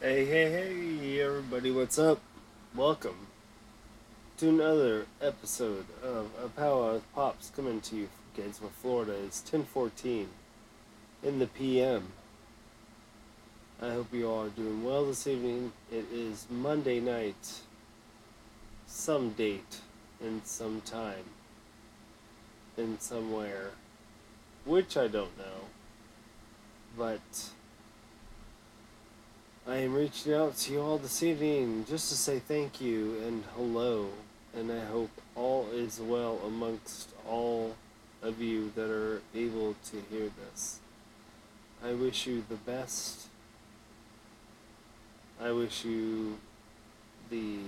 Hey, hey, hey, everybody, what's up? Welcome to another episode of A Power Pops coming to you from Gainesville, Florida. It's 1014 in the PM. I hope you all are doing well this evening. It is Monday night, some date, in some time, in somewhere, which I don't know, but I am reaching out to you all this evening just to say thank you and hello, and I hope all is well amongst all of you that are able to hear this. I wish you the best. I wish you the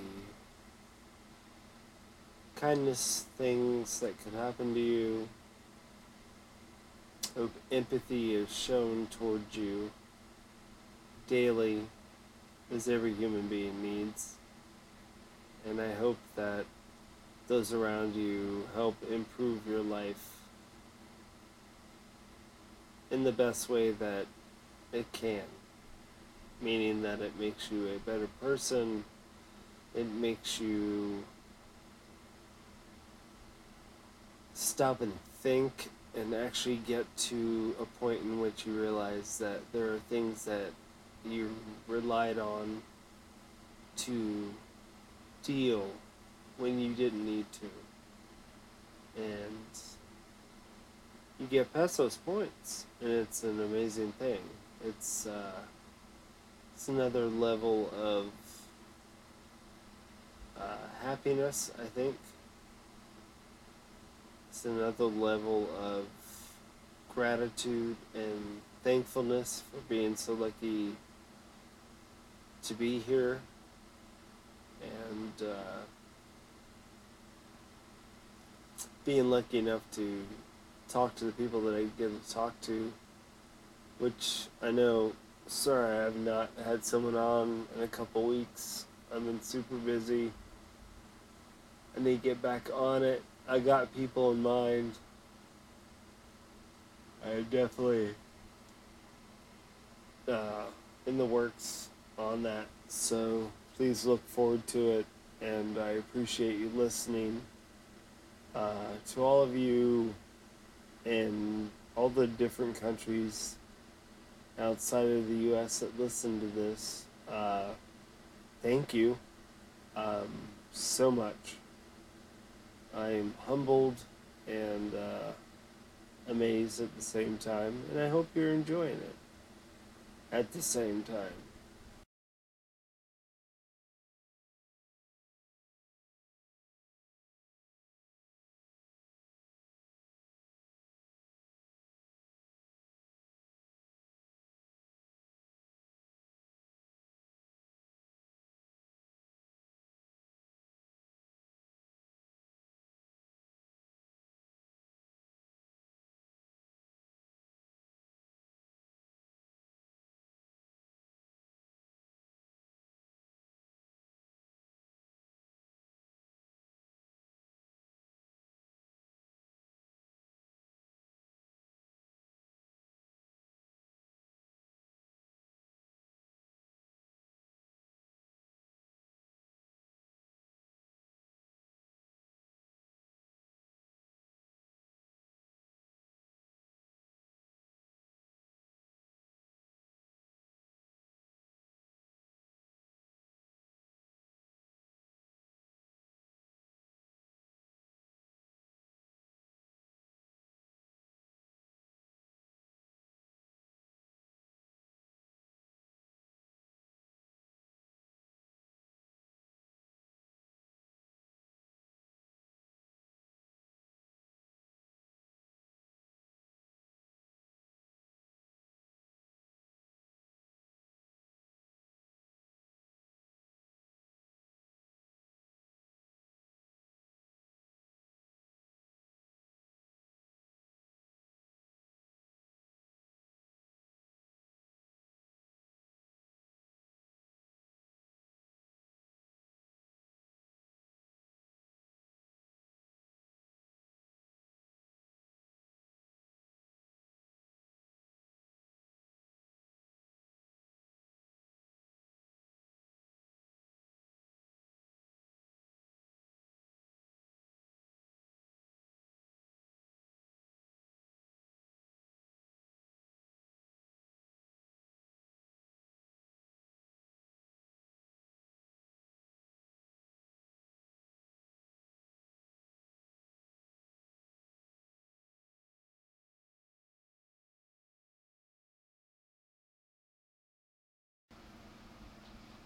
kindness things that could happen to you. Hope empathy is shown towards you daily as every human being needs. And I hope that those around you help improve your life in the best way that it can. Meaning that it makes you a better person, it makes you stop and think and actually get to a point in which you realize that there are things that you relied on to deal when you didn't need to. And you get past those points, and it's an amazing thing. It's uh, it's another level of uh, happiness, I think. It's another level of gratitude and thankfulness for being so lucky to be here and uh, being lucky enough to talk to the people that I get to talk to, which I know, sorry, I have not had someone on in a couple weeks. I've been super busy. I need to get back on it. I got people in mind. I definitely uh, in the works on that. So please look forward to it, and I appreciate you listening. Uh, to all of you in all the different countries outside of the U.S. that listen to this, uh, thank you um, so much. I am humbled and uh, amazed at the same time, and I hope you're enjoying it at the same time.